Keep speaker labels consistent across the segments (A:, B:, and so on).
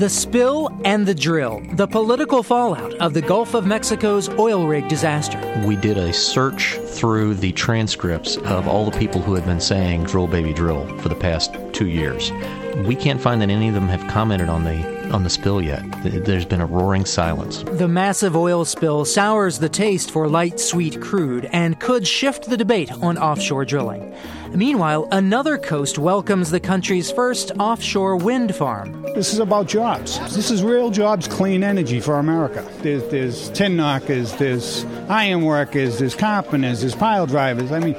A: The spill and the drill, the political fallout of the Gulf of Mexico's oil rig disaster.
B: We did a search through the transcripts of all the people who had been saying drill baby drill for the past two years. We can't find that any of them have commented on the on the spill yet. There's been a roaring silence.
A: The massive oil spill sours the taste for light sweet crude and could shift the debate on offshore drilling. Meanwhile, another coast welcomes the country's first offshore wind farm.
C: This is about jobs. This is real jobs, clean energy for America. There's, there's tin knockers, there's iron workers, there's carpenters, there's pile drivers. I mean,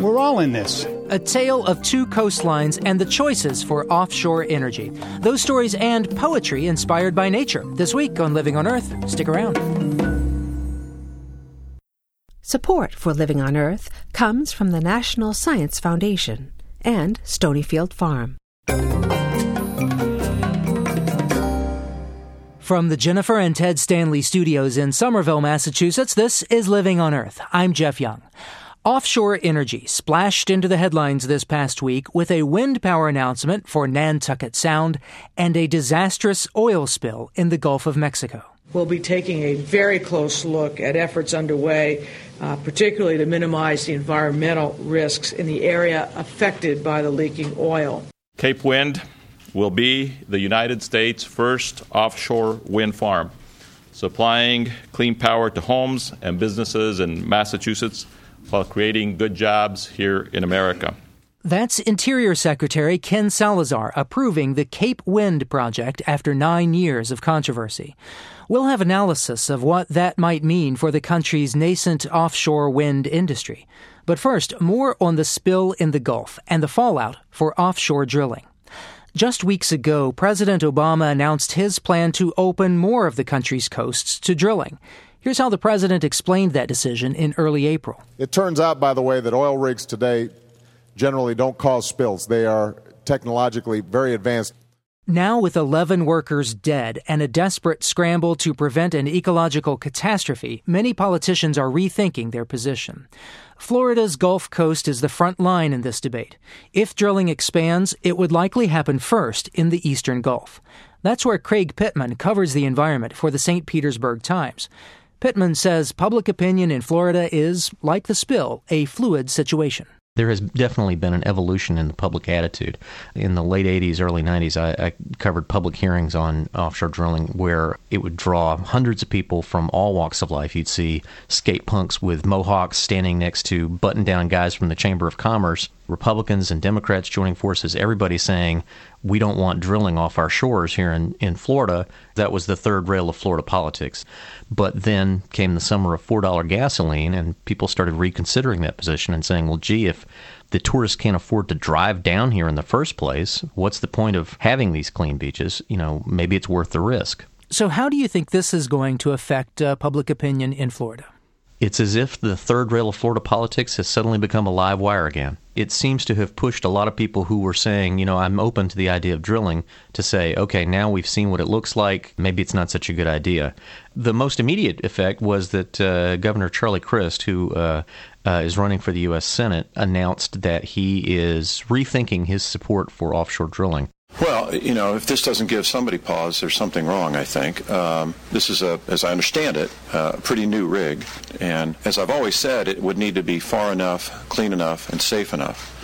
C: we're all in this
A: a tale of two coastlines and the choices for offshore energy. Those stories and poetry inspired by nature. This week on Living on Earth. Stick around.
D: Support for Living on Earth comes from the National Science Foundation and Stonyfield Farm.
A: From the Jennifer and Ted Stanley studios in Somerville, Massachusetts, this is Living on Earth. I'm Jeff Young. Offshore energy splashed into the headlines this past week with a wind power announcement for Nantucket Sound and a disastrous oil spill in the Gulf of Mexico.
E: We'll be taking a very close look at efforts underway, uh, particularly to minimize the environmental risks in the area affected by the leaking oil.
F: Cape Wind will be the United States' first offshore wind farm, supplying clean power to homes and businesses in Massachusetts while creating good jobs here in America.
A: That's Interior Secretary Ken Salazar approving the Cape Wind project after nine years of controversy. We'll have analysis of what that might mean for the country's nascent offshore wind industry. But first, more on the spill in the Gulf and the fallout for offshore drilling. Just weeks ago, President Obama announced his plan to open more of the country's coasts to drilling. Here's how the president explained that decision in early April.
G: It turns out, by the way, that oil rigs today generally don't cause spills. They are technologically very advanced.
A: Now, with 11 workers dead and a desperate scramble to prevent an ecological catastrophe, many politicians are rethinking their position. Florida's Gulf Coast is the front line in this debate. If drilling expands, it would likely happen first in the eastern Gulf. That's where Craig Pittman covers the environment for the St. Petersburg Times. Pittman says public opinion in Florida is, like the spill, a fluid situation.
B: There has definitely been an evolution in the public attitude. In the late 80s, early 90s, I, I, covered public hearings on offshore drilling where it would draw hundreds of people from all walks of life. You'd see skate punks with mohawks standing next to button down guys from the Chamber of Commerce, Republicans and Democrats joining forces, everybody saying, we don't want drilling off our shores here in, in Florida. That was the third rail of Florida politics. But then came the summer of $4 gasoline, and people started reconsidering that position and saying, well, gee, if the tourists can't afford to drive down here in the first place, what's the point of having these clean beaches? You know, maybe it's worth the risk.
A: So, how do you think this is going to affect uh, public opinion in Florida?
B: It's as if the third rail of Florida politics has suddenly become a live wire again. It seems to have pushed a lot of people who were saying, you know, I'm open to the idea of drilling to say, okay, now we've seen what it looks like. Maybe it's not such a good idea. The most immediate effect was that uh, Governor Charlie Crist, who uh, uh, is running for the U.S. Senate, announced that he is rethinking his support for offshore drilling.
H: Well, you know, if this doesn't give somebody pause, there's something wrong, I think. Um, this is, a, as I understand it, a pretty new rig. And as I've always said, it would need to be far enough, clean enough, and safe enough.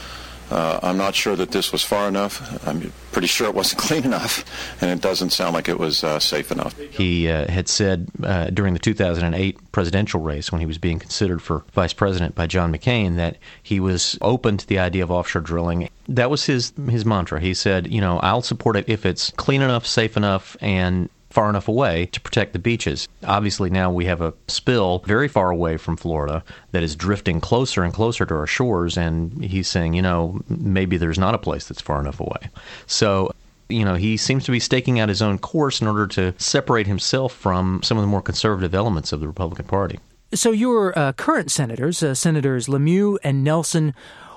H: Uh, I'm not sure that this was far enough. I'm pretty sure it wasn't clean enough, and it doesn't sound like it was uh, safe enough.
B: He uh, had said uh, during the 2008 presidential race, when he was being considered for vice president by John McCain, that he was open to the idea of offshore drilling. That was his his mantra. He said, you know, I'll support it if it's clean enough, safe enough, and far enough away to protect the beaches. Obviously, now we have a spill very far away from Florida that is drifting closer and closer to our shores, and he's saying, you know, maybe there's not a place that's far enough away. So, you know, he seems to be staking out his own course in order to separate himself from some of the more conservative elements of the Republican Party.
A: So, your uh, current senators, uh, Senators Lemieux and Nelson,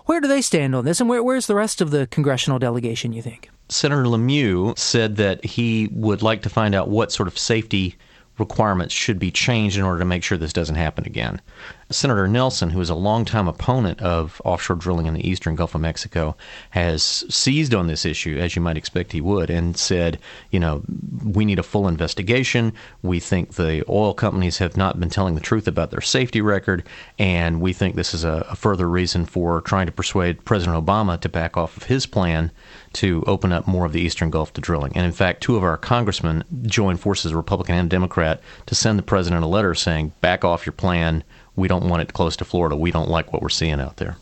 A: where do they stand on this, and where, where's the rest of the congressional delegation, you think?
B: Senator Lemieux said that he would like to find out what sort of safety requirements should be changed in order to make sure this doesn't happen again. Senator Nelson, who is a longtime opponent of offshore drilling in the eastern Gulf of Mexico, has seized on this issue, as you might expect he would, and said, you know, we need a full investigation. We think the oil companies have not been telling the truth about their safety record, and we think this is a, a further reason for trying to persuade President Obama to back off of his plan to open up more of the eastern Gulf to drilling. And in fact, two of our congressmen joined forces, Republican and Democrat, to send the president a letter saying, back off your plan we don't want it close to Florida. We don't like what we're seeing out there.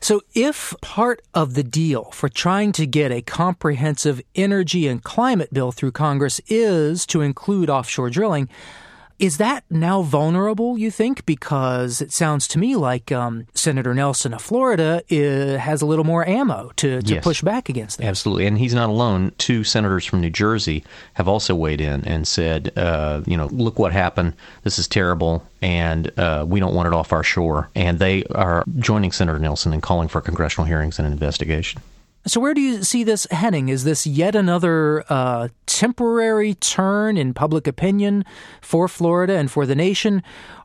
A: So, if part of the deal for trying to get a comprehensive energy and climate bill through Congress is to include offshore drilling, is that now vulnerable, you think? Because it sounds to me like um, Senator Nelson of Florida is, has a little more ammo to, to
B: yes,
A: push back against that.
B: Absolutely. And he's not alone. Two senators from New Jersey have also weighed in and said, uh, you know, look what happened. This is terrible, and uh, we don't want it off our shore. And they are joining Senator Nelson and calling for congressional hearings and an investigation.
A: So, where do you see this heading? Is this yet another uh, temporary turn in public opinion for Florida and for the nation?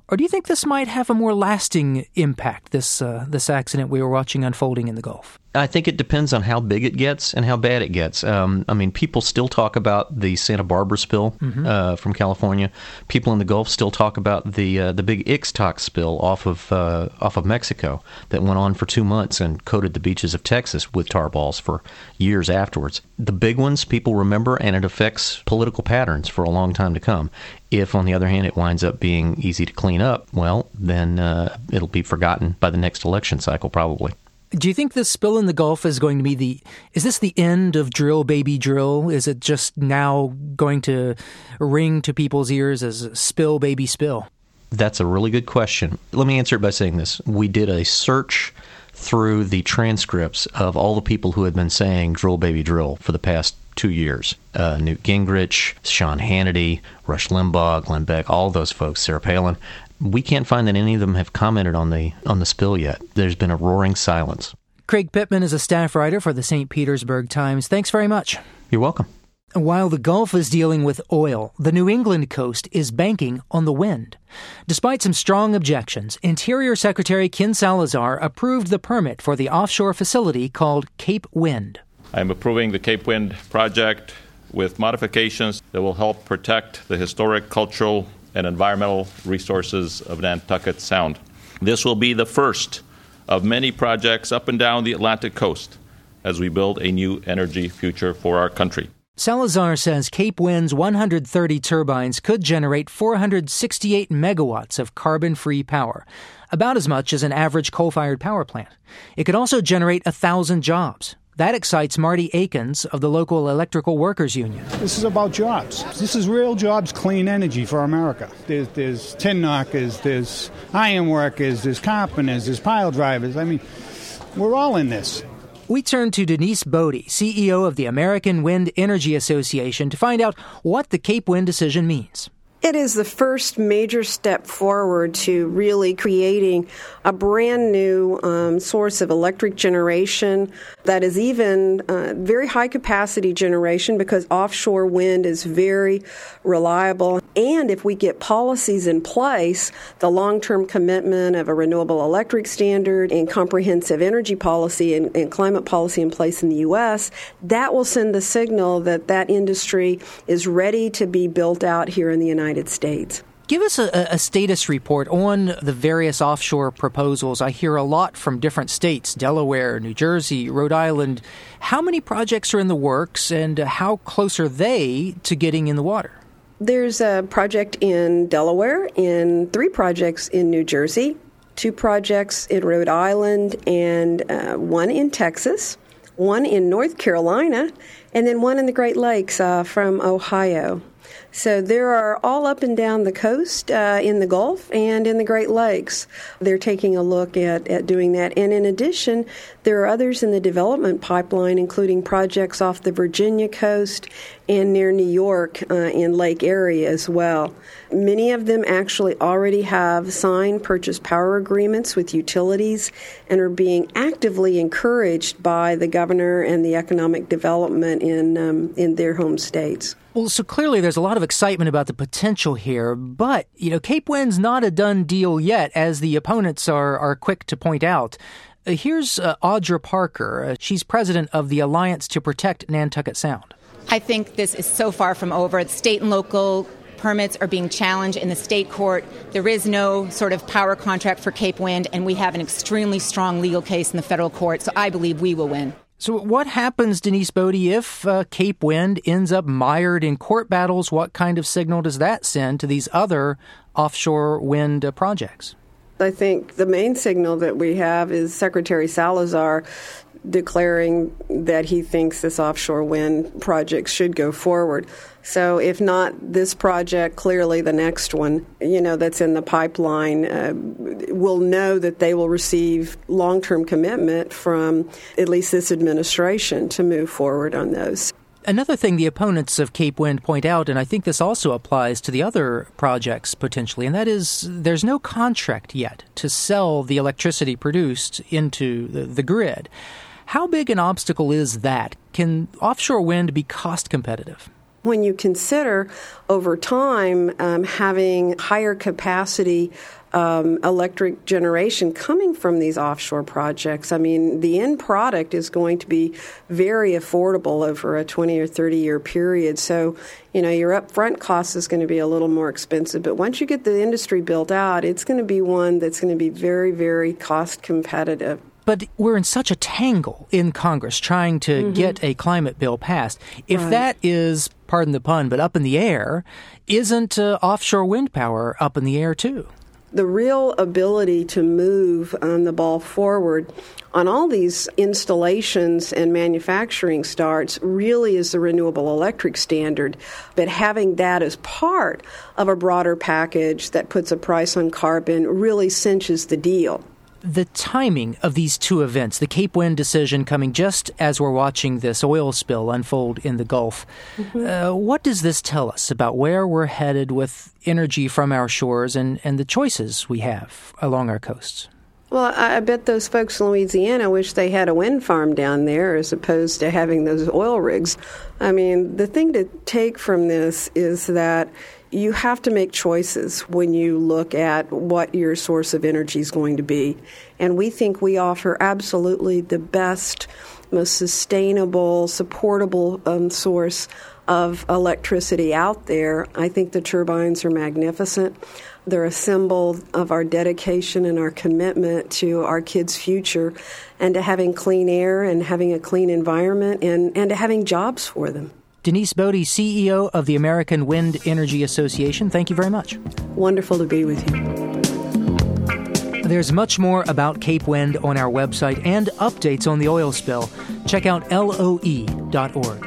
A: Or do you think this might have a more lasting impact, this, uh, this accident we were watching unfolding in the Gulf?
B: I think it depends on how big it gets and how bad it gets. Um, I mean, people still talk about the Santa Barbara spill mm-hmm. uh, from California. People in the Gulf still talk about the uh, the big Ixtoc spill off of uh, off of Mexico that went on for two months and coated the beaches of Texas with tar balls for years afterwards. The big ones people remember, and it affects political patterns for a long time to come. If, on the other hand, it winds up being easy to clean up, well, then uh, it'll be forgotten by the next election cycle, probably.
A: Do you think this spill in the Gulf is going to be the is this the end of drill baby drill? Is it just now going to ring to people's ears as spill baby spill?
B: That's a really good question. Let me answer it by saying this. We did a search through the transcripts of all the people who had been saying drill baby drill for the past two years. Uh, Newt Gingrich, Sean Hannity, Rush Limbaugh, Glenn Beck, all those folks, Sarah Palin we can't find that any of them have commented on the on the spill yet. There's been a roaring silence.
A: Craig Pittman is a staff writer for the St. Petersburg Times. Thanks very much.
B: You're welcome.
A: While the Gulf is dealing with oil, the New England coast is banking on the wind. Despite some strong objections, Interior Secretary Ken Salazar approved the permit for the offshore facility called Cape Wind.
F: I'm approving the Cape Wind project with modifications that will help protect the historic, cultural, and environmental resources of Nantucket Sound. This will be the first of many projects up and down the Atlantic coast as we build a new energy future for our country.
A: Salazar says Cape Wind's 130 turbines could generate 468 megawatts of carbon free power, about as much as an average coal fired power plant. It could also generate a thousand jobs. That excites Marty Akins of the local electrical workers union.
C: This is about jobs. This is real jobs, clean energy for America. There's, there's tin knockers, there's iron workers, there's carpenters, there's pile drivers. I mean, we're all in this.
A: We turn to Denise Bode, CEO of the American Wind Energy Association, to find out what the Cape Wind decision means.
I: It is the first major step forward to really creating a brand new um, source of electric generation that is even uh, very high capacity generation because offshore wind is very reliable. And if we get policies in place, the long term commitment of a renewable electric standard and comprehensive energy policy and, and climate policy in place in the U.S., that will send the signal that that industry is ready to be built out here in the United United States.
A: Give us a, a, status report on the various offshore proposals. I hear a lot from different states Delaware, New Jersey, Rhode Island. How many projects are in the works, and how close are they to getting in the water?
I: There's a project in Delaware, in three projects in New Jersey, two projects in Rhode Island, and uh, one in Texas, one in North Carolina, and then one in the Great Lakes uh, from Ohio. So there are all up and down the coast uh, in the Gulf and in the Great Lakes. They're taking a look at, at doing that. And in addition, there are others in the development pipeline, including projects off the Virginia coast and near New York uh, in Lake Erie as well. Many of them actually already have signed purchase power agreements with utilities and are being actively encouraged by the governor and the economic development in um, in their home states.
A: Well, so clearly there's a lot of excitement about the potential here, but you know, Cape Wind's not a done deal yet, as the opponents are are quick to point out. Uh, here's uh, Audra Parker. Uh, she's president of the Alliance to Protect Nantucket Sound.
J: I think this is so far from over. State and local permits are being challenged in the state court. There is no sort of power contract for Cape Wind, and we have an extremely strong legal case in the federal court, so I believe we will win.
A: So, what happens, Denise Bode, if uh, Cape Wind ends up mired in court battles? What kind of signal does that send to these other offshore wind uh, projects?
I: I think the main signal that we have is Secretary Salazar declaring that he thinks this offshore wind project should go forward. So, if not this project, clearly the next one, you know, that's in the pipeline, uh, will know that they will receive long term commitment from at least this administration to move forward on those.
A: Another thing the opponents of Cape Wind point out, and I think this also applies to the other projects potentially, and that is there's no contract yet to sell the electricity produced into the, the grid. How big an obstacle is that? Can offshore wind be cost competitive?
I: When you consider over time um, having higher capacity um, electric generation coming from these offshore projects. I mean, the end product is going to be very affordable over a 20 or 30 year period. So, you know, your upfront cost is going to be a little more expensive, but once you get the industry built out, it's going to be one that's going to be very, very cost competitive.
A: But we're in such a tangle in Congress trying to mm-hmm. get a climate bill passed. If right. that is, pardon the pun, but up in the air, isn't uh, offshore wind power up in the air too?
I: The real ability to move on the ball forward on all these installations and manufacturing starts really is the renewable electric standard. But having that as part of a broader package that puts a price on carbon really cinches the deal
A: the timing of these two events, the Cape Wind decision coming just as we're watching this oil spill unfold in the Gulf, mm-hmm. uh, what does this tell us about where we're headed with energy from our shores and, and the choices we have along our coasts?
I: Well, I bet those folks in Louisiana wish they had a wind farm down there as opposed to having those oil rigs. I mean, the thing to take from this is that you have to make choices when you look at what your source of energy is going to be. And we think we offer absolutely the best, most sustainable, supportable um, source of electricity out there. I think the turbines are magnificent. They're a symbol of our dedication and our commitment to our kids' future and to having clean air and having a clean environment and, and to having jobs for them.
A: Denise Bode, CEO of the American Wind Energy Association, thank you very much.
I: Wonderful to be with you.
A: There's much more about Cape Wind on our website and updates on the oil spill. Check out loe.org.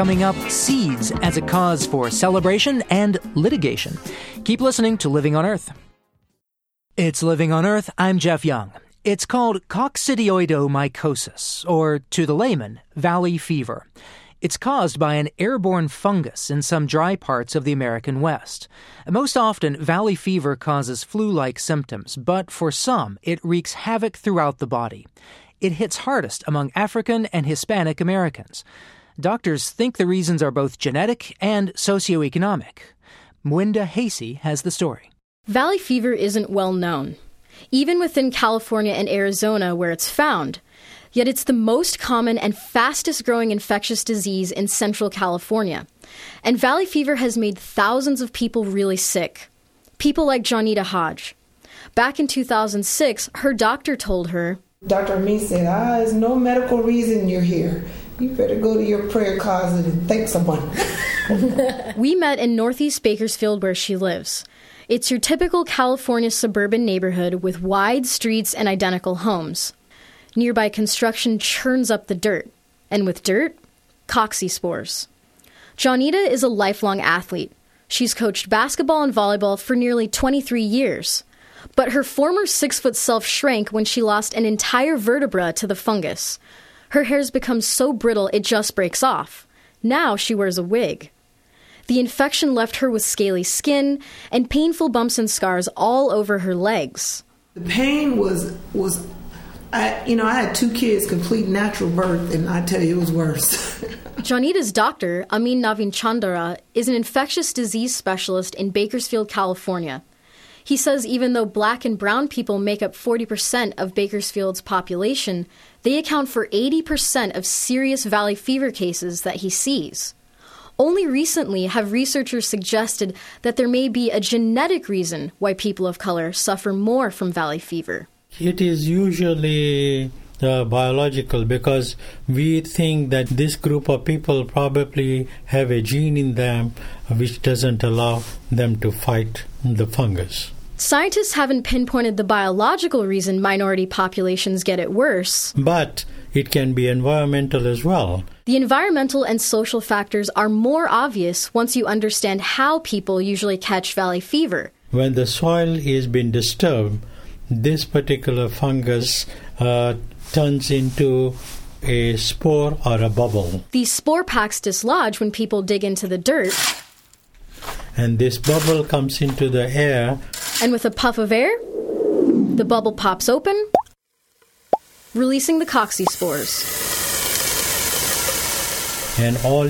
A: Coming up, seeds as a cause for celebration and litigation. Keep listening to Living on Earth. It's Living on Earth. I'm Jeff Young. It's called coccidioidomycosis, or to the layman, valley fever. It's caused by an airborne fungus in some dry parts of the American West. Most often, valley fever causes flu like symptoms, but for some, it wreaks havoc throughout the body. It hits hardest among African and Hispanic Americans. Doctors think the reasons are both genetic and socioeconomic. Mwenda Hasey has the story.
K: Valley fever isn't well known, even within California and Arizona where it's found. Yet it's the most common and fastest growing infectious disease in Central California. And valley fever has made thousands of people really sick. People like Johnita Hodge. Back in 2006, her doctor told her
L: Dr. Amin said, Ah, there's no medical reason you're here. You better go to your prayer closet and thank someone.
K: we met in Northeast Bakersfield where she lives. It's your typical California suburban neighborhood with wide streets and identical homes. Nearby construction churns up the dirt, and with dirt, cocci spores. Johnita is a lifelong athlete. She's coached basketball and volleyball for nearly 23 years. But her former six foot self shrank when she lost an entire vertebra to the fungus. Her hair's become so brittle it just breaks off. Now she wears a wig. The infection left her with scaly skin and painful bumps and scars all over her legs.
L: The pain was was I, you know, I had two kids, complete natural birth, and I tell you, it was worse.
K: Johnita's doctor, Amin Navin Chandara, is an infectious disease specialist in Bakersfield, California. He says even though black and brown people make up 40% of Bakersfield's population, they account for 80% of serious valley fever cases that he sees. Only recently have researchers suggested that there may be a genetic reason why people of color suffer more from valley fever.
M: It is usually uh, biological because we think that this group of people probably have a gene in them which doesn't allow them to fight the fungus.
K: Scientists haven't pinpointed the biological reason minority populations get it worse.
M: But it can be environmental as well.
K: The environmental and social factors are more obvious once you understand how people usually catch valley fever.
M: When the soil is being disturbed, this particular fungus uh, turns into a spore or a bubble.
K: These spore packs dislodge when people dig into the dirt.
M: And this bubble comes into the air.
K: And with a puff of air, the bubble pops open, releasing the cocci spores.
M: And all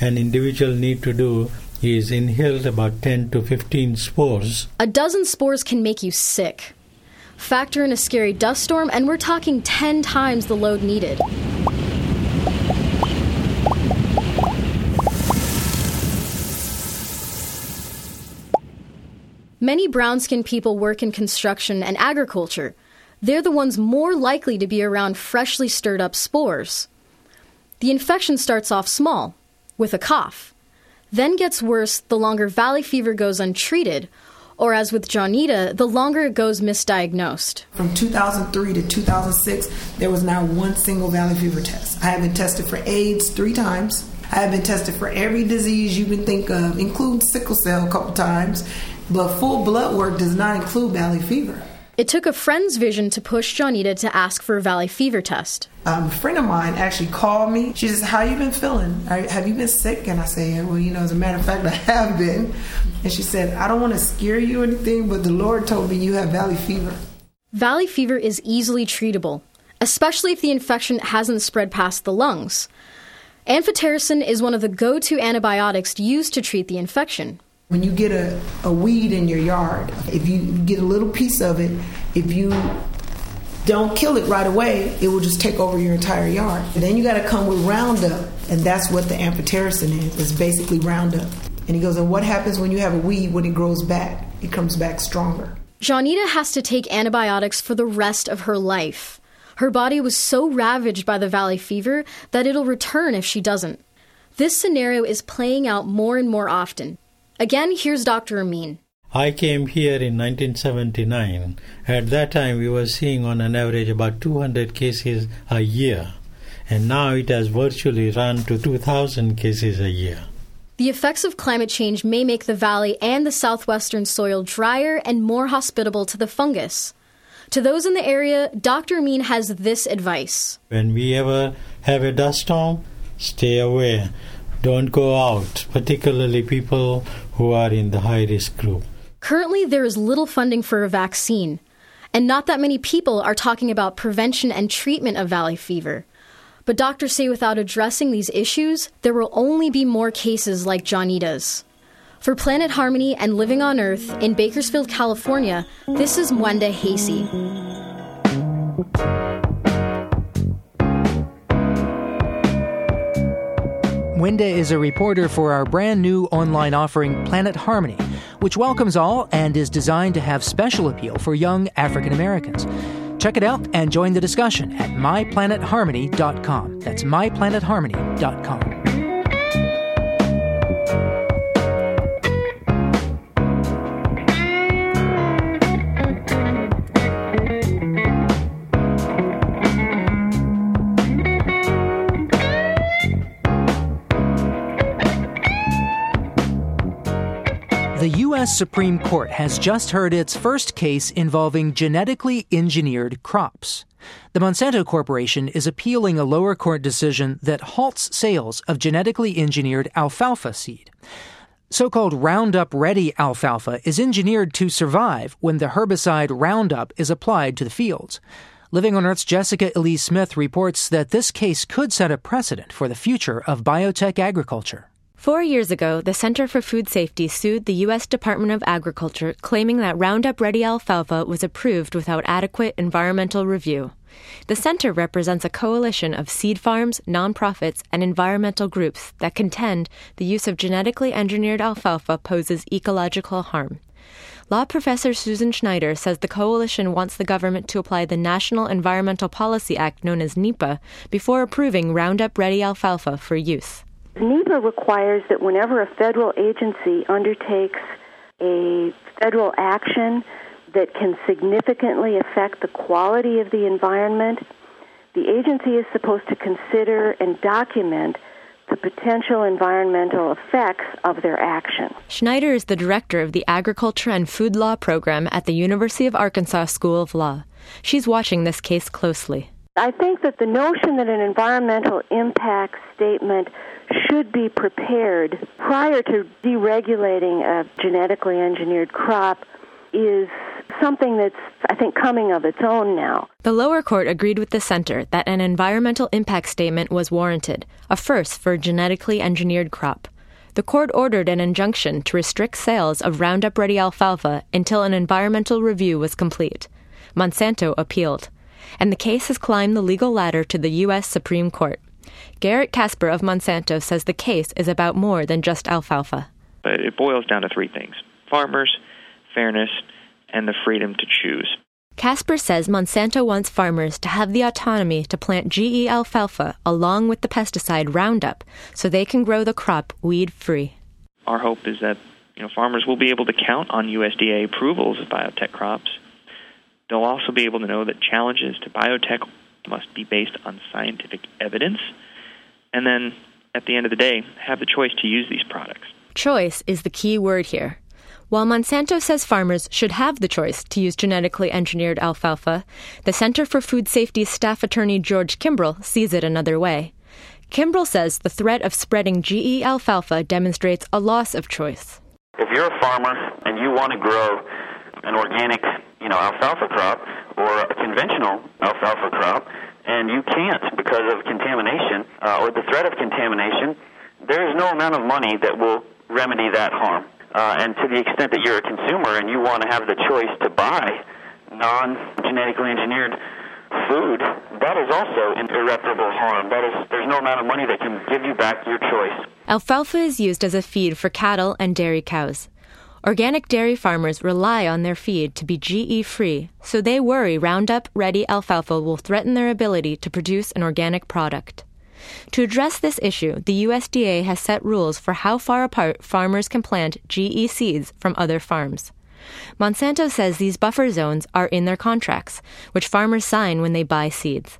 M: an individual need to do is inhale about 10 to 15 spores.
K: A dozen spores can make you sick. Factor in a scary dust storm, and we're talking 10 times the load needed. Many brown skinned people work in construction and agriculture. They're the ones more likely to be around freshly stirred up spores. The infection starts off small, with a cough, then gets worse the longer valley fever goes untreated or as with Johnita, the longer it goes misdiagnosed.
L: From 2003 to 2006, there was not one single valley fever test. I have been tested for AIDS three times. I have been tested for every disease you can think of, including sickle cell a couple times, but full blood work does not include valley fever.
K: It took a friend's vision to push Johnita to ask for a valley fever test.
L: Um, a friend of mine actually called me. She says, "How you been feeling? Have you been sick?" And I said, "Well, you know, as a matter of fact, I have been." And she said, "I don't want to scare you or anything, but the Lord told me you have valley fever."
K: Valley fever is easily treatable, especially if the infection hasn't spread past the lungs. Amphotericin is one of the go-to antibiotics used to treat the infection.
L: When you get a, a weed in your yard, if you get a little piece of it, if you don't kill it right away, it will just take over your entire yard. And then you got to come with Roundup, and that's what the amphotericin is. It's basically Roundup. And he goes, and what happens when you have a weed when it grows back? It comes back stronger.
K: Johnita has to take antibiotics for the rest of her life. Her body was so ravaged by the valley fever that it'll return if she doesn't. This scenario is playing out more and more often. Again, here's Dr. Amin.
M: I came here in 1979. At that time, we were seeing on an average about 200 cases a year, and now it has virtually run to 2,000 cases a year.
K: The effects of climate change may make the valley and the southwestern soil drier and more hospitable to the fungus. To those in the area, Dr. Amin has this advice
M: When we ever have a dust storm, stay away. Don't go out, particularly people who are in the high risk group.
K: Currently, there is little funding for a vaccine, and not that many people are talking about prevention and treatment of valley fever. But doctors say without addressing these issues, there will only be more cases like Johnita's. For Planet Harmony and Living on Earth in Bakersfield, California, this is Mwenda Hasey.
A: Mwenda is a reporter for our brand new online offering, Planet Harmony, which welcomes all and is designed to have special appeal for young African Americans. Check it out and join the discussion at myplanetharmony.com. That's myplanetharmony.com. U.S. Supreme Court has just heard its first case involving genetically engineered crops. The Monsanto Corporation is appealing a lower court decision that halts sales of genetically engineered alfalfa seed. So called Roundup Ready alfalfa is engineered to survive when the herbicide Roundup is applied to the fields. Living on Earth's Jessica Ilyse Smith reports that this case could set a precedent for the future of biotech agriculture.
N: Four years ago, the Center for Food Safety sued the U.S. Department of Agriculture, claiming that Roundup Ready alfalfa was approved without adequate environmental review. The center represents a coalition of seed farms, nonprofits, and environmental groups that contend the use of genetically engineered alfalfa poses ecological harm. Law professor Susan Schneider says the coalition wants the government to apply the National Environmental Policy Act, known as NEPA, before approving Roundup Ready alfalfa for use.
O: NEPA requires that whenever a federal agency undertakes a federal action that can significantly affect the quality of the environment, the agency is supposed to consider and document the potential environmental effects of their action.
N: Schneider is the director of the Agriculture and Food Law program at the University of Arkansas School of Law. She's watching this case closely.
O: I think that the notion that an environmental impact statement should be prepared prior to deregulating a genetically engineered crop is something that's, I think, coming of its own now.
N: The lower court agreed with the center that an environmental impact statement was warranted, a first for a genetically engineered crop. The court ordered an injunction to restrict sales of Roundup Ready alfalfa until an environmental review was complete. Monsanto appealed, and the case has climbed the legal ladder to the U.S. Supreme Court. Garrett Kasper of Monsanto says the case is about more than just alfalfa.
P: It boils down to three things farmers, fairness, and the freedom to choose.
N: Kasper says Monsanto wants farmers to have the autonomy to plant GE alfalfa along with the pesticide Roundup so they can grow the crop weed free.
P: Our hope is that you know farmers will be able to count on USDA approvals of biotech crops. They'll also be able to know that challenges to biotech must be based on scientific evidence, and then at the end of the day, have the choice to use these products.
N: Choice is the key word here. While Monsanto says farmers should have the choice to use genetically engineered alfalfa, the Center for Food Safety's staff attorney George Kimbrell sees it another way. Kimbrell says the threat of spreading GE alfalfa demonstrates a loss of choice.
Q: If you're a farmer and you want to grow an organic, you know, alfalfa crop or a conventional alfalfa crop, and you can't because of contamination uh, or the threat of contamination, there is no amount of money that will remedy that harm. Uh, and to the extent that you're a consumer and you want to have the choice to buy non-genetically engineered food, that is also an irreparable harm. That is, there's no amount of money that can give you back your choice.
N: Alfalfa is used as a feed for cattle and dairy cows. Organic dairy farmers rely on their feed to be GE free, so they worry Roundup Ready alfalfa will threaten their ability to produce an organic product. To address this issue, the USDA has set rules for how far apart farmers can plant GE seeds from other farms. Monsanto says these buffer zones are in their contracts, which farmers sign when they buy seeds.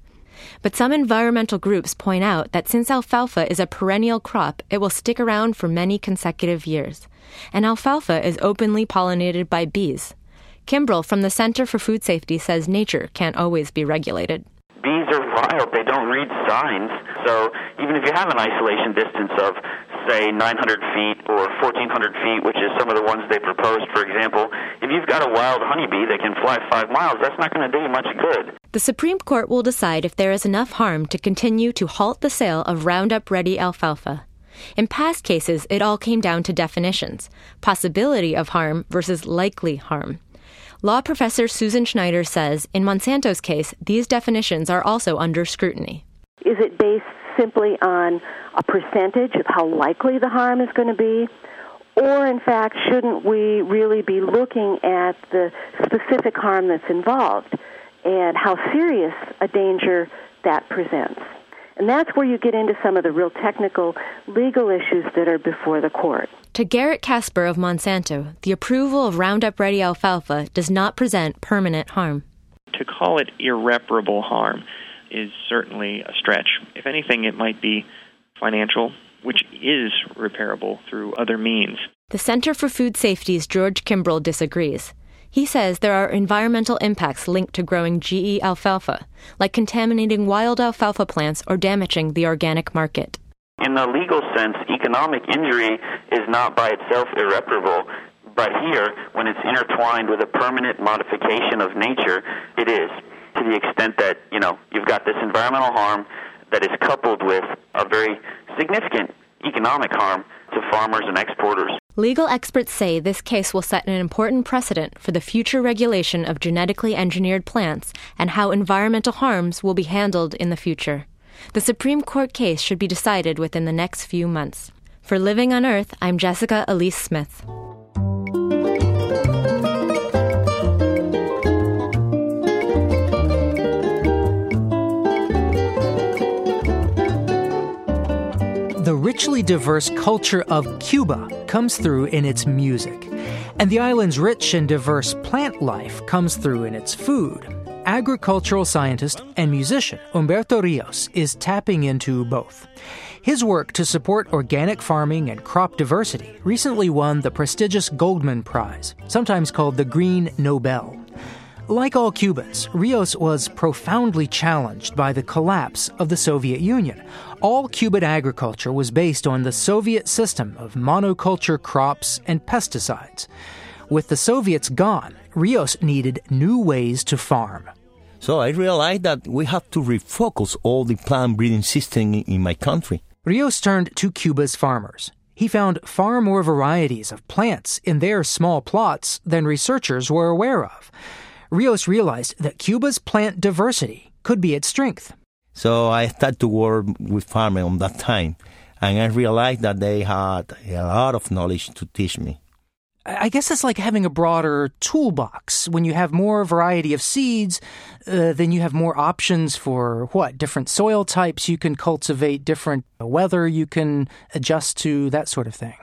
N: But some environmental groups point out that since alfalfa is a perennial crop, it will stick around for many consecutive years. And alfalfa is openly pollinated by bees. Kimbrell from the Center for Food Safety says nature can't always be regulated.
Q: Bees are wild. They don't read signs. So even if you have an isolation distance of, say, 900 feet or 1,400 feet, which is some of the ones they proposed, for example, if you've got a wild honeybee that can fly five miles, that's not going to do you much good.
N: The Supreme Court will decide if there is enough harm to continue to halt the sale of Roundup Ready alfalfa. In past cases, it all came down to definitions possibility of harm versus likely harm. Law professor Susan Schneider says in Monsanto's case, these definitions are also under scrutiny.
O: Is it based simply on a percentage of how likely the harm is going to be? Or, in fact, shouldn't we really be looking at the specific harm that's involved? and how serious a danger that presents. And that's where you get into some of the real technical legal issues that are before the court.
N: To Garrett Kasper of Monsanto, the approval of Roundup Ready alfalfa does not present permanent harm.
P: To call it irreparable harm is certainly a stretch. If anything, it might be financial, which is repairable through other means.
N: The Center for Food Safety's George Kimbrell disagrees. He says there are environmental impacts linked to growing GE alfalfa, like contaminating wild alfalfa plants or damaging the organic market.
Q: In the legal sense, economic injury is not by itself irreparable, but here, when it's intertwined with a permanent modification of nature, it is. To the extent that, you know, you've got this environmental harm that is coupled with a very significant economic harm to farmers and exporters.
N: Legal experts say this case will set an important precedent for the future regulation of genetically engineered plants and how environmental harms will be handled in the future. The Supreme Court case should be decided within the next few months. For Living on Earth, I'm Jessica Ilyse Smith.
A: Richly diverse culture of Cuba comes through in its music, and the island's rich and diverse plant life comes through in its food. Agricultural scientist and musician Humberto Rios is tapping into both. His work to support organic farming and crop diversity recently won the prestigious Goldman Prize, sometimes called the Green Nobel. Like all Cubans, Rios was profoundly challenged by the collapse of the Soviet Union. All Cuban agriculture was based on the Soviet system of monoculture crops and pesticides. With the Soviets gone, Rios needed new ways to farm.
R: So I realized that we have to refocus all the plant breeding system in my country.
A: Rios turned to Cuba's farmers. He found far more varieties of plants in their small plots than researchers were aware of. Rios realized that Cuba's plant diversity could be its strength.
R: So I started to work with farmers on that time, and I realized that they had a lot of knowledge to teach me.
A: I guess it's like having a broader toolbox. When you have more variety of seeds, uh, then you have more options for what? Different soil types you can cultivate, different weather you can adjust to, that sort of thing.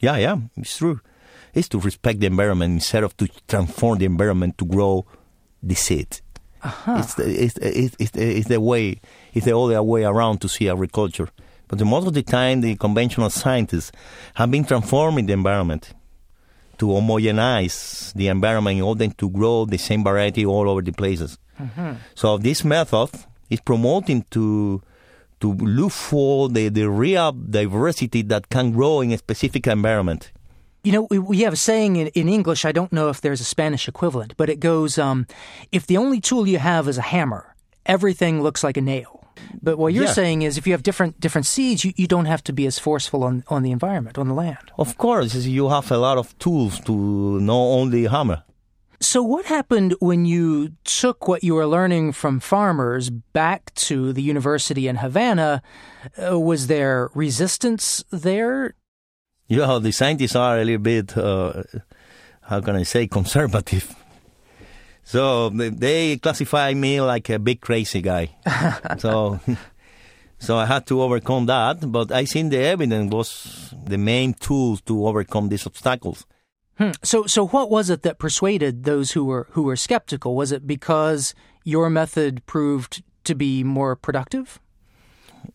R: Yeah, yeah, it's true is to respect the environment instead of to transform the environment to grow the seed.
A: Uh-huh.
R: It's, the, it's, it's, it's, it's, the way, it's the other way around to see agriculture. But the most of the time, the conventional scientists have been transforming the environment to homogenize the environment in order to grow the same variety all over the places.
A: Mm-hmm.
R: So this method is promoting to to look for the, the real diversity that can grow in a specific environment.
A: You know, we, we have a saying in, in, English, I don't know if there's a Spanish equivalent, but it goes, um, if the only tool you have is a hammer, everything looks like a nail. But what you're
R: Yeah.
A: saying is if you have different different seeds, you, you don't have to be as forceful on, on the environment, on the land.
R: Of course, you have a lot of tools to know only hammer.
A: So, what happened when you took what you were learning from farmers back to the university in Havana? Uh, was there resistance there?
R: You know, the scientists are a little bit, uh, how can I say, conservative. So they- they classify me like a big crazy guy. so, so I had to overcome that. But I think the evidence was the main tool to overcome these obstacles.
A: Hmm. So, so what was it that persuaded those who were who were skeptical? Was it because your method proved to be more productive?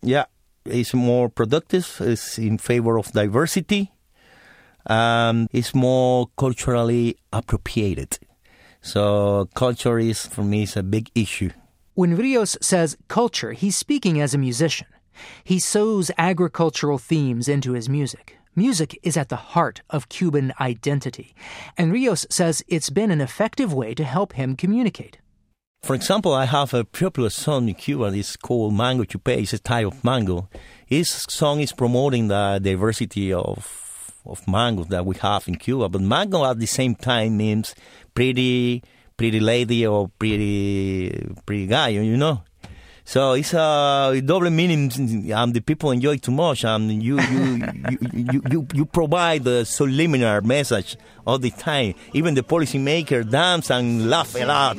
R: Yeah, it's more productive. is in favor of diversity. Um, it's more culturally appropriated. So culture is for me is a big issue.
A: When Rios says culture, he's speaking as a musician. He sews agricultural themes into his music. Music is at the heart of Cuban identity, and Rios says it's been an effective way to help him communicate.
R: For example, I have a popular song in Cuba. It's called Mango Chupe. It's a type of mango. This song is promoting the diversity of of mangoes that we have in Cuba. But mango at the same time means pretty, pretty lady or pretty, pretty guy. You know. So it's a double meaning, and the people enjoy too much, you you you, you, you, you provide the subliminal message all the time. Even the policymaker dance and laugh a lot.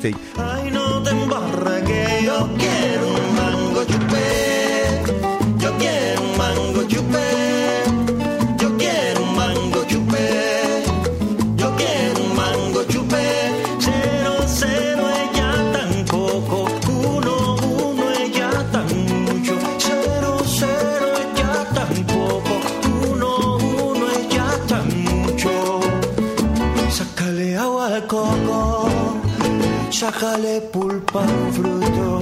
S: Sácale pulpa al fruto.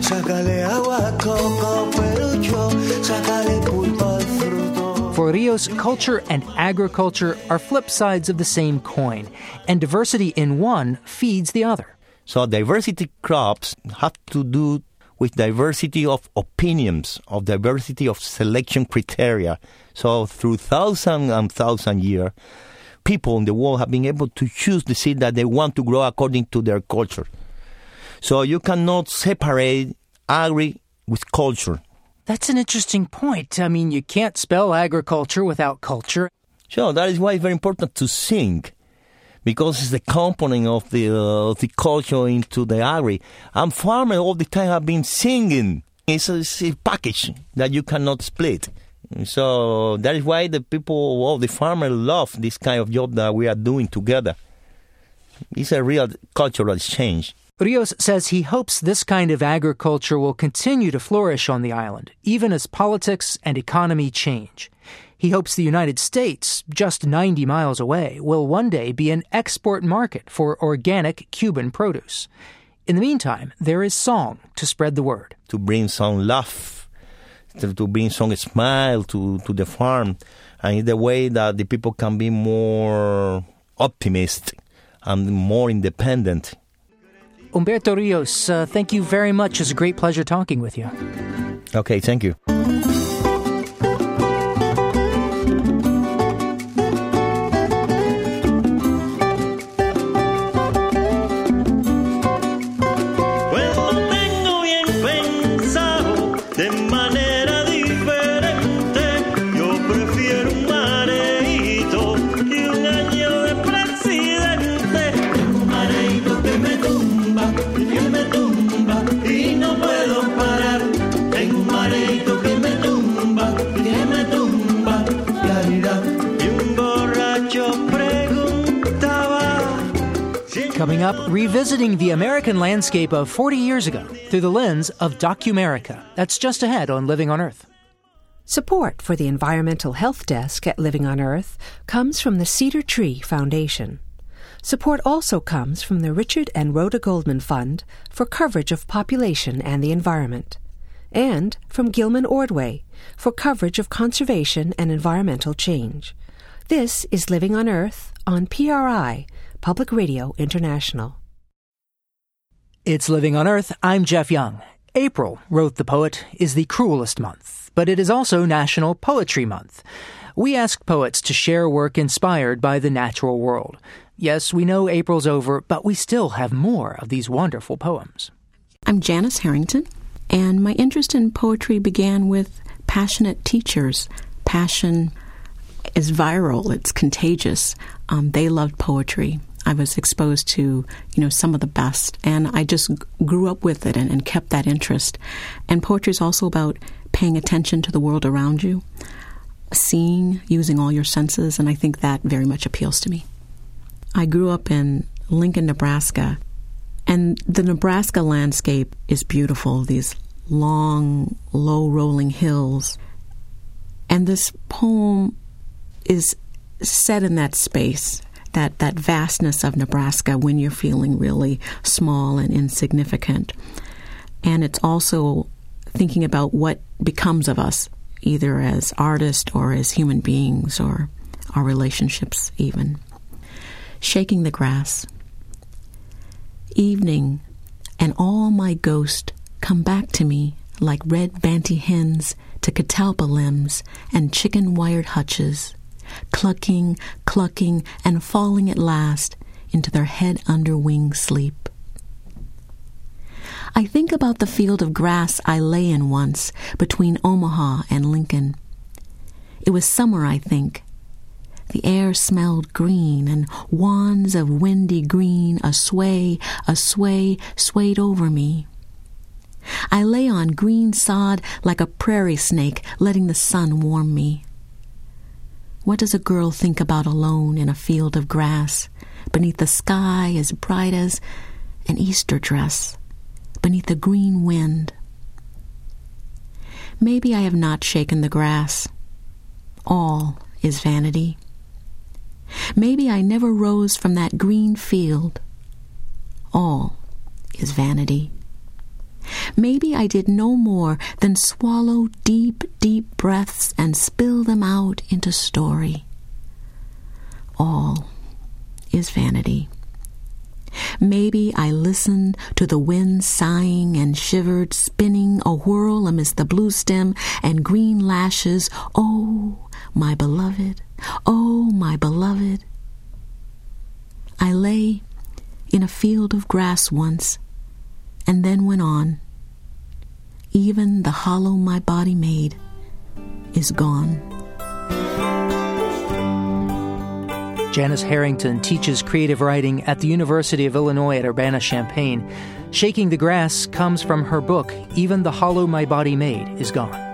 S: Sácale agua al coco, perucho. Sácale pulpa al fruto.
A: For Rios, culture and agriculture are flip sides of the same coin, and diversity in one feeds the other.
R: So diversity crops have to do with diversity of opinions, of diversity of selection criteria. So through thousand and thousand years, people in the world have been able to choose the seed that they want to grow according to their culture. So you cannot separate agri with culture.
A: That's an interesting point. I mean, you can't spell agriculture without culture.
R: So that is why it's very important to sing, because it's the component of the uh, the culture into the agri. I'm farmers all the time I've been singing. It's a, it's a package that you cannot split. So that is why the people, well, the farmers love this kind of job that we are doing together. It's a real cultural exchange.
A: Rios says he hopes this kind of agriculture will continue to flourish on the island, even as politics and economy change. He hopes the United States, just 90 miles away, will one day be an export market for organic Cuban produce. In the meantime, there is song to spread the word.
R: To bring some love, to, bring some smile to, to the farm, and in the way that the people can be more optimistic and more independent.
A: Humberto Rios, uh, thank you very much. It's a great pleasure talking with you.
R: Okay, thank you.
A: Coming up, revisiting the American landscape of 40 years ago through the lens of Documerica. That's just ahead on Living on Earth.
D: Support for the Environmental Health Desk at Living on Earth comes from the Cedar Tree Foundation. Support also comes from the Richard and Rhoda Goldman Fund for coverage of population and the environment, and from Gilman Ordway for coverage of conservation and environmental change. This is Living on Earth on PRI, Public Radio International.
A: It's Living on Earth. I'm Jeff Young. April, wrote the poet, is the cruelest month, but it is also National Poetry Month. We ask poets to share work inspired by the natural world. Yes, we know April's over, but we still have more of these wonderful poems.
T: I'm Janice Harrington, and my interest in poetry began with passionate teachers. Passion is viral, it's contagious. Um, they loved poetry. I was exposed to, you know, some of the best, and I just grew up with it and, and kept that interest. And poetry is also about paying attention to the world around you, seeing, using all your senses, and I think that very much appeals to me. I grew up in Lincoln, Nebraska, and the Nebraska landscape is beautiful, these long, low rolling hills. And this poem is set in that space, that, that vastness of Nebraska when you're feeling really small and insignificant. And it's also thinking about what becomes of us, either as artists or as human beings or our relationships, even. Shaking the grass. Evening, and all my ghost come back to me like red banty hens to catalpa limbs and chicken wired hutches, clucking, clucking, and falling at last into their head under wing sleep. I think about the field of grass I lay in once between Omaha and Lincoln. It was summer, I think. The air smelled green, and wands of windy green, a sway, a sway, swayed over me. I lay on green sod like a prairie snake, letting the sun warm me. What does a girl think about alone in a field of grass, beneath the sky as bright as an Easter dress, beneath the green wind? Maybe I have not shaken the grass. All is vanity. Maybe I never rose from that green field. All is vanity. Maybe I did no more than swallow deep, deep breaths and spill them out into story. All is vanity. Maybe I listened to the wind sighing and shivered, spinning a whirl amidst the blue stem and green lashes. Oh, my beloved, oh, my beloved. I lay in a field of grass once, and then went on. Even the hollow my body made is gone.
A: Janice Harrington teaches creative writing at the University of Illinois at Urbana Champaign. Shaking the Grass comes from her book, Even the Hollow My Body Made is Gone.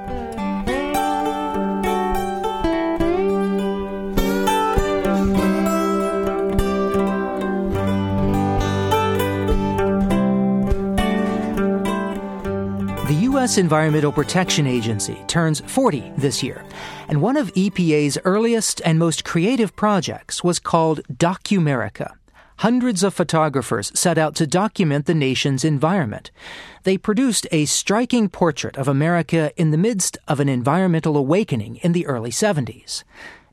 A: U.S. Environmental Protection Agency turns 40 this year, and one of EPA's earliest and most creative projects was called Documerica. Hundreds of photographers set out to document the nation's environment. They produced a striking portrait of America in the midst of an environmental awakening in the early 70s.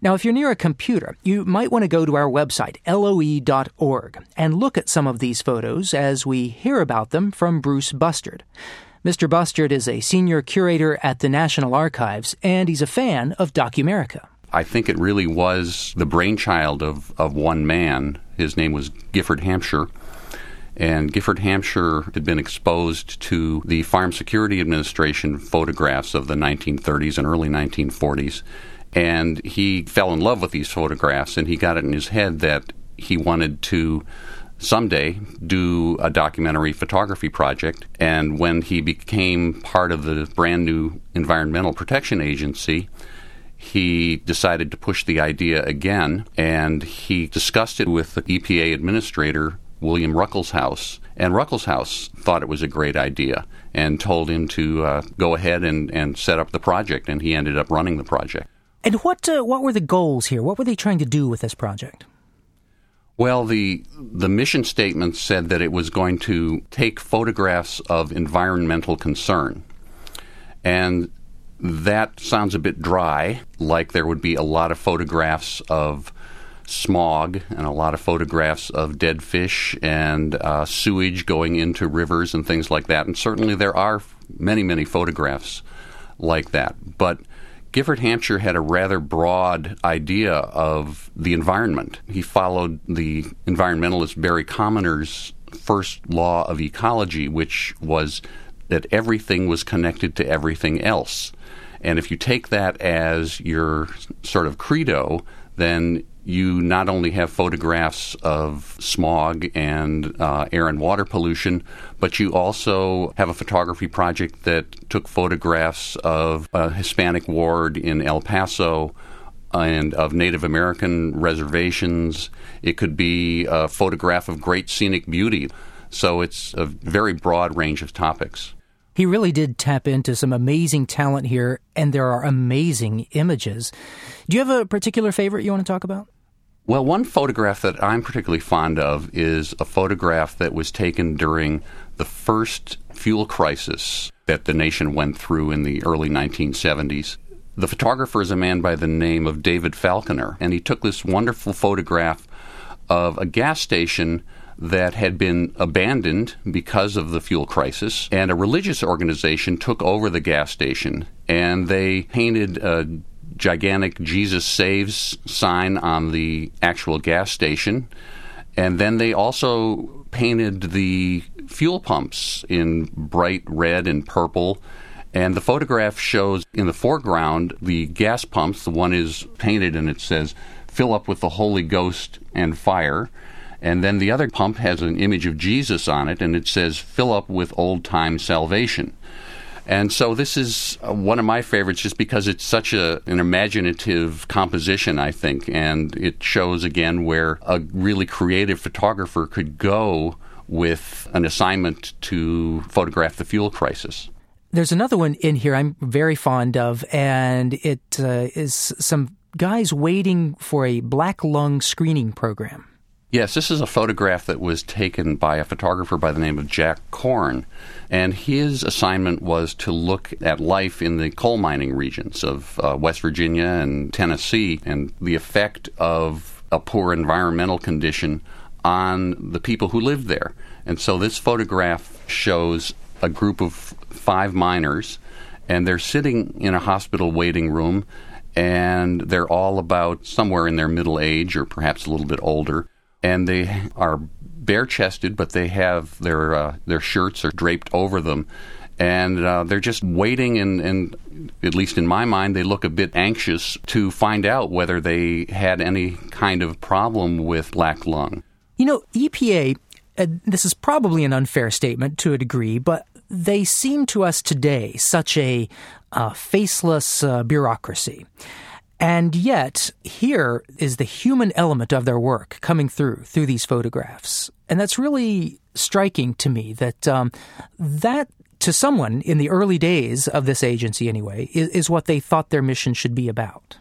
A: Now, if you're near a computer, you might want to go to our website, loe.org, and look at some of these photos as we hear about them from Bruce Bustard. Mr. Bustard is a senior curator at the National Archives, and he's a fan of Documerica.
U: I think it really was the brainchild of, of one man. His name was Gifford Hampshire. And Gifford Hampshire had been exposed to the Farm Security Administration photographs of the 1930s and early 1940s. And he fell in love with these photographs, and he got it in his head that he wanted to someday do a documentary photography project. And when he became part of the brand new Environmental Protection Agency, he decided to push the idea again and he discussed it with the EPA administrator, William Ruckelshaus. And Ruckelshaus thought it was a great idea and told him to uh, go ahead and, and set up the project, and he ended up running the project.
A: And what uh, what were the goals here? What were they trying to do with this project?
U: Well, the the mission statement said that it was going to take photographs of environmental concern. And that sounds a bit dry, like there would be a lot of photographs of smog and a lot of photographs of dead fish and uh, sewage going into rivers and things like that. And certainly there are many, many photographs like that. But Gifford Hampshire had a rather broad idea of the environment. He followed the environmentalist Barry Commoner's first law of ecology, which was that everything was connected to everything else. And if you take that as your sort of credo, then you not only have photographs of smog and uh, air and water pollution, but you also have a photography project that took photographs of a Hispanic ward in El Paso and of Native American reservations. It could be a photograph of great scenic beauty. So it's a very broad range of topics.
A: He really did tap into some amazing talent here, and there are amazing images. Do you have a particular favorite you want to talk about?
U: Well, one photograph that I'm particularly fond of is a photograph that was taken during the first fuel crisis that the nation went through in the early 1970s. The photographer is a man by the name of David Falconer, and he took this wonderful photograph of a gas station that had been abandoned because of the fuel crisis, and a religious organization took over the gas station and they painted a gigantic Jesus Saves sign on the actual gas station. And then they also painted the fuel pumps in bright red and purple. And the photograph shows in the foreground the gas pumps. The one is painted and it says fill up with the Holy Ghost and fire. And then the other pump has an image of Jesus on it, and it says, fill up with old time salvation. And so this is uh, one of my favorites just because it's such a, an imaginative composition, I think. And it shows again where a really creative photographer could go with an assignment to photograph the fuel crisis.
A: There's another one in here I'm very fond of, and it uh, is some guys waiting for a black lung screening program.
U: Yes, this is a photograph that was taken by a photographer by the name of Jack Corn. And his assignment was to look at life in the coal mining regions of uh, West Virginia and Tennessee and the effect of a poor environmental condition on the people who lived there. And so this photograph shows a group of five miners, and they're sitting in a hospital waiting room, and they're all about somewhere in their middle age or perhaps a little bit older and they are bare chested, but they have their uh, their shirts are draped over them, and uh, they're just waiting. And, and at least in my mind, they look a bit anxious to find out whether they had any kind of problem with black lung.
A: You know, EPA. Uh, this is probably an unfair statement to a degree, but they seem to us today such a uh, faceless uh, bureaucracy. And yet, here is the human element of their work coming through through these photographs, and that's really striking to me. That um, that to someone in the early days of this agency, anyway, is, is what they thought their mission should be about.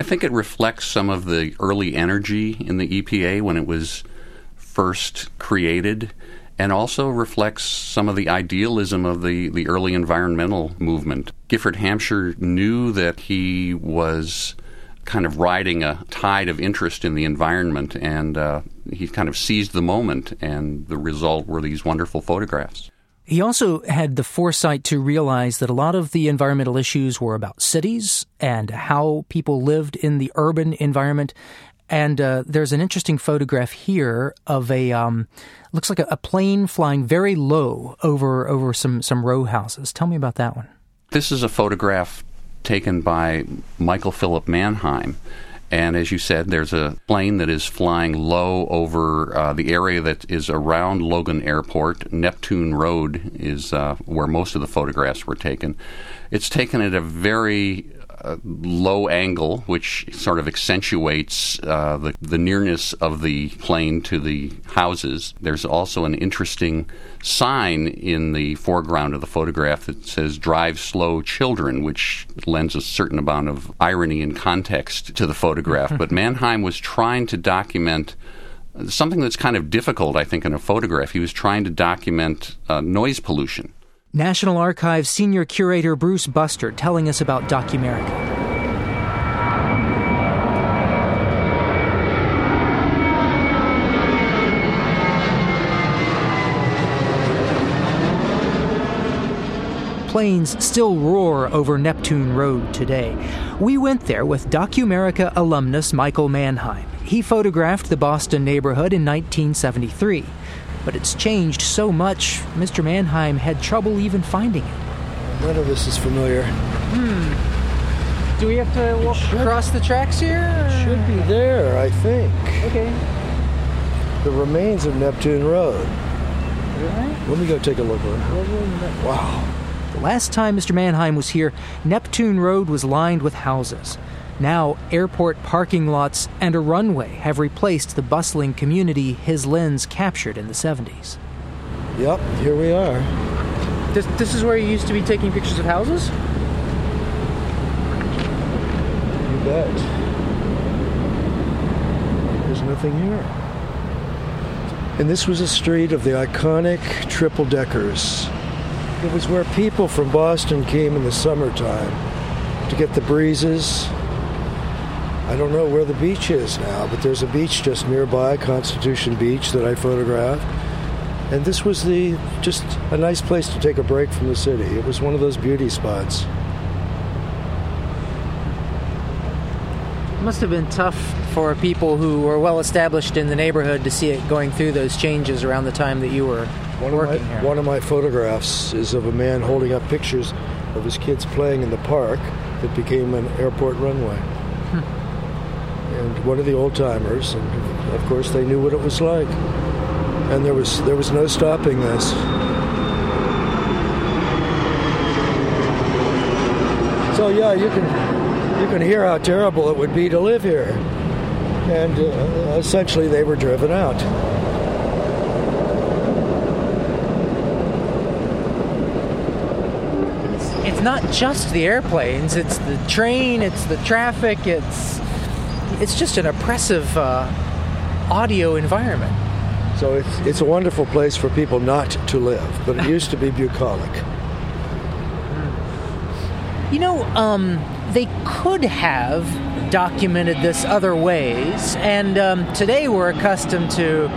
U: I think it reflects some of the early energy in the EPA when it was first created and also reflects some of the idealism of the, the early environmental movement. Gifford Hampshire knew that he was kind of riding a tide of interest in the environment, and uh, he kind of seized the moment, and the result were these wonderful photographs.
A: He also had the foresight to realize that a lot of the environmental issues were about cities and how people lived in the urban environment, and uh, there's an interesting photograph here of a um, looks like a, a, plane flying very low over over some some row houses. Tell me about that one.
U: This is a photograph taken by Michael Philip Manheim. And as you said, there's a plane that is flying low over uh, the area that is around Logan Airport. Neptune Road is uh, where most of the photographs were taken. It's taken at a very low angle, which sort of accentuates uh, the, the nearness of the plane to the houses. There's also an interesting sign in the foreground of the photograph that says drive slow children which lends a certain amount of irony and context to the photograph. But manheim was trying to document something that's kind of difficult i think in a photograph. He was trying to document uh, noise pollution
A: National Archives Senior Curator Bruce Bustard telling us about Documerica. Planes still roar over Neptune Road today. We went there with Documerica alumnus Michael Manheim. He photographed the Boston neighborhood in 1973 but it's changed so much, Mr. Manheim had trouble even finding it.
V: None of this is familiar.
A: Hmm. Do we have to walk across the tracks here?
V: It should be there, I think.
A: Okay.
V: The remains of Neptune Road.
A: Right.
V: Let me go take a look. Wow.
A: The last time Mr. Manheim was here, Neptune Road was lined with houses. Now, airport parking lots and a runway have replaced the bustling community his lens captured in the 70s.
V: Yep, here we are.
A: This, this is where you used to be taking pictures of houses?
V: You bet. There's nothing here. And this was a street of the iconic triple deckers. It was where people from Boston came in the summertime to get the breezes, I don't know where the beach is now, but there's a beach just nearby, Constitution Beach, that I photographed. And this was the just a nice place to take a break from the city. It was one of those beauty spots.
A: It must have been tough for people who were well established in the neighborhood to see it going through those changes around the time that you were
V: one
A: working
V: my,
A: here.
V: One of my photographs is of a man holding up pictures of his kids playing in the park that became an airport runway. And one of the old timers, and of course they knew what it was like, and there was there was no stopping this. So yeah, you can you can hear how terrible it would be to live here, and uh, essentially they were driven out.
A: It's not just the airplanes; it's the train, it's the traffic, it's it's just an oppressive uh, audio environment.
V: So it's it's a wonderful place for people not to live, but it used to be bucolic.
A: You know, um, they could have documented this other ways, and um, today we're accustomed to,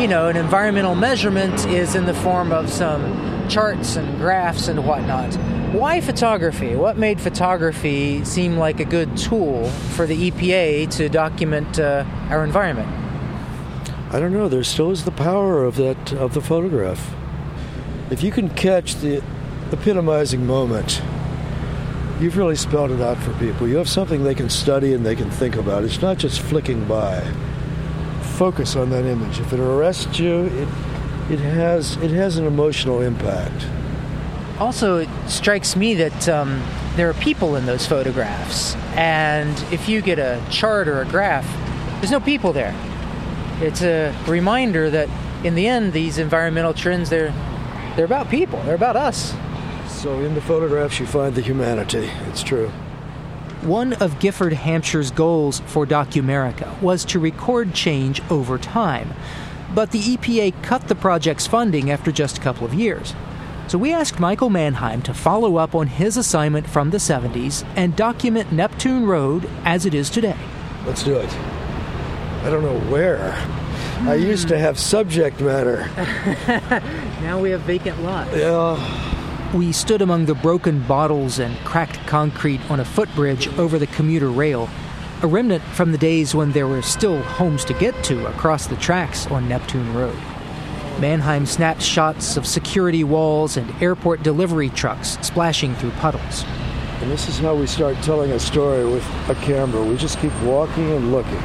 A: you know, an environmental measurement is in the form of some charts and graphs and whatnot. Why photography? What made photography seem like a good tool for the EPA to document uh, our environment?
V: I don't know. There still is the power of that of the photograph. If you can catch the epitomizing moment, you've really spelled it out for people. You have something they can study and they can think about. It's not just flicking by. Focus on that image. If it arrests you, it it has it has an emotional impact.
A: Also, it strikes me that um, there are people in those photographs, and if you get a chart or a graph, there's no people there. It's a reminder that in the end, these environmental trends they're they're about people. They're about us.
V: So in the photographs, you find the humanity. It's true.
A: One of Gifford Hampshire's goals for Documerica was to record change over time. But the EPA cut the project's funding after just a couple of years. So we asked Michael Manheim to follow up on his assignment from the 70s and document Neptune Road as it is today.
V: Let's do it. I don't know where. I hmm. used to have subject matter.
A: now we have vacant lots.
V: Yeah.
A: We stood among the broken bottles and cracked concrete on a footbridge over the commuter rail, a remnant from the days when there were still homes to get to across the tracks on Neptune Road. Manheim snapped shots of security walls and airport delivery trucks splashing through puddles.
V: And this is how we start telling a story with a camera. We just keep walking and looking.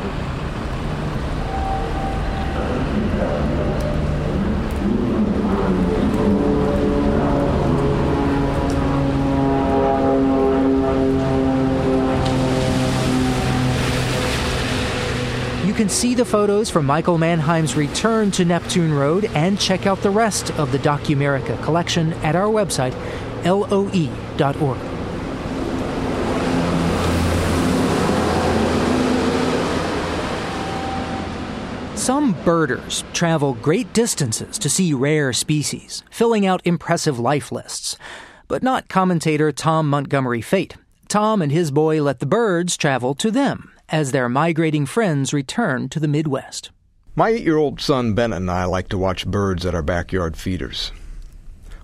A: Can see the photos from Michael Manheim's return to Neptune Road and check out the rest of the Documerica collection at our website, loe.org. Some birders travel great distances to see rare species, filling out impressive life lists. But not commentator Tom Montgomery Fate. Tom and his boy let the birds travel to them as their migrating friends return to the Midwest.
W: My eight year old son Bennett and I like to watch birds at our backyard feeders.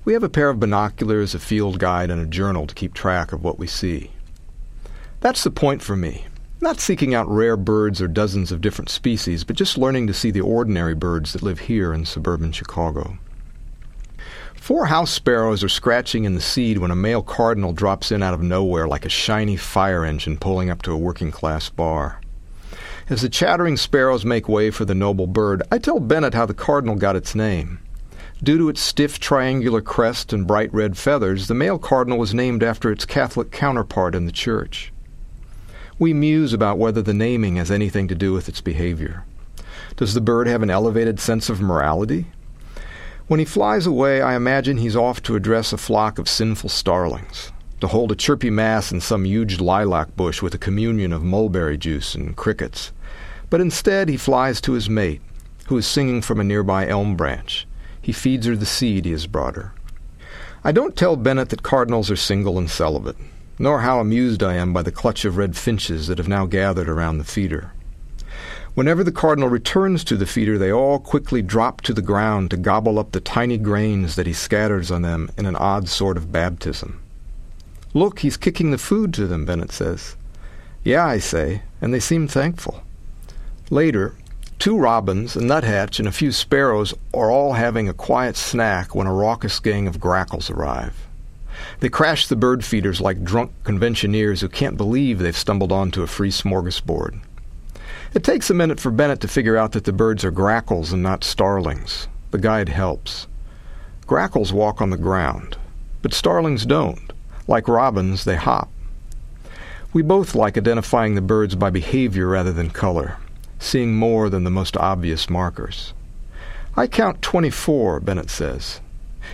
W: We have a pair of binoculars, a field guide, and a journal to keep track of what we see. That's the point for me. Not seeking out rare birds or dozens of different species, but just learning to see the ordinary birds that live here in suburban Chicago. Four house sparrows are scratching in the seed when a male cardinal drops in out of nowhere like a shiny fire engine pulling up to a working class bar. As the chattering sparrows make way for the noble bird, I tell Bennett how the cardinal got its name. Due to its stiff triangular crest and bright red feathers, the male cardinal was named after its Catholic counterpart in the church. We muse about whether the naming has anything to do with its behavior. Does the bird have an elevated sense of morality? When he flies away, I imagine he's off to address a flock of sinful starlings, to hold a chirpy mass in some huge lilac bush with a communion of mulberry juice and crickets. But instead, he flies to his mate, who is singing from a nearby elm branch. He feeds her the seed he has brought her. I don't tell Bennett that cardinals are single and celibate, nor how amused I am by the clutch of red finches that have now gathered around the feeder. Whenever the cardinal returns to the feeder, they all quickly drop to the ground to gobble up the tiny grains that he scatters on them in an odd sort of baptism. Look, he's kicking the food to them, Bennett says. Yeah, I say, and they seem thankful. Later, two robins, a nuthatch, and a few sparrows are all having a quiet snack when a raucous gang of grackles arrive. They crash the bird feeders like drunk conventioneers who can't believe they've stumbled onto a free smorgasbord. It takes a minute for Bennett to figure out that the birds are grackles and not starlings. The guide helps. Grackles walk on the ground, but starlings don't. Like robins, they hop. We both like identifying the birds by behavior rather than color, seeing more than the most obvious markers. I count 24, Bennett says.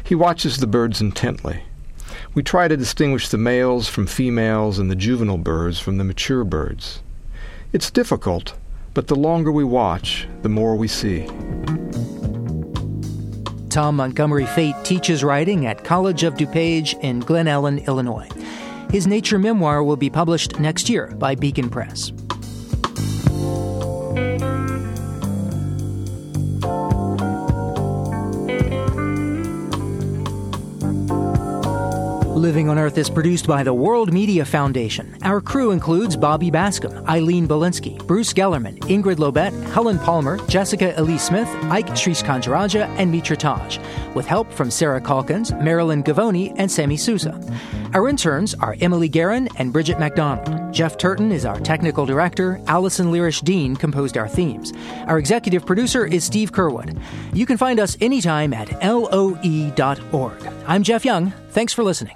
W: He watches the birds intently. We try to distinguish the males from females and the juvenile birds from the mature birds. It's difficult, but the longer we watch, the more we see.
A: Tom Montgomery Fate teaches writing at College of DuPage in Glen Ellyn, Illinois. His nature memoir will be published next year by Beacon Press. Living on Earth is produced by the World Media Foundation. Our crew includes Bobby Bascomb, Eileen Bolinsky, Bruce Gellerman, Ingrid Lobet, Helen Palmer, Jessica Ilyse Smith, Ike Sriskandarajah, and Mitra Taj, with help from Sarah Calkins, Marilyn Gavoni, and Sammy Sousa. Our interns are Emily Guerin and Bridget MacDonald. Jeff Turton is our technical director. Allison Lirish Dean composed our themes. Our executive producer is Steve Curwood. You can find us anytime at loe.org. I'm Jeff Young. Thanks for listening.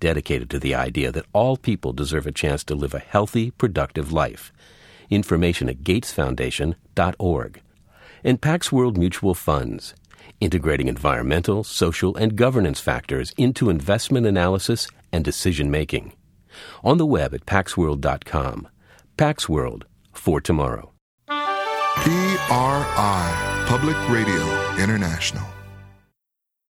X: dedicated to the idea that all people deserve a chance to live a healthy, productive life. Information at gatesfoundation.org. And Pax World Mutual Funds, integrating environmental, social, and governance factors into investment analysis and decision making. On the web at paxworld.com. Pax World for tomorrow.
Y: PRI, Public Radio International.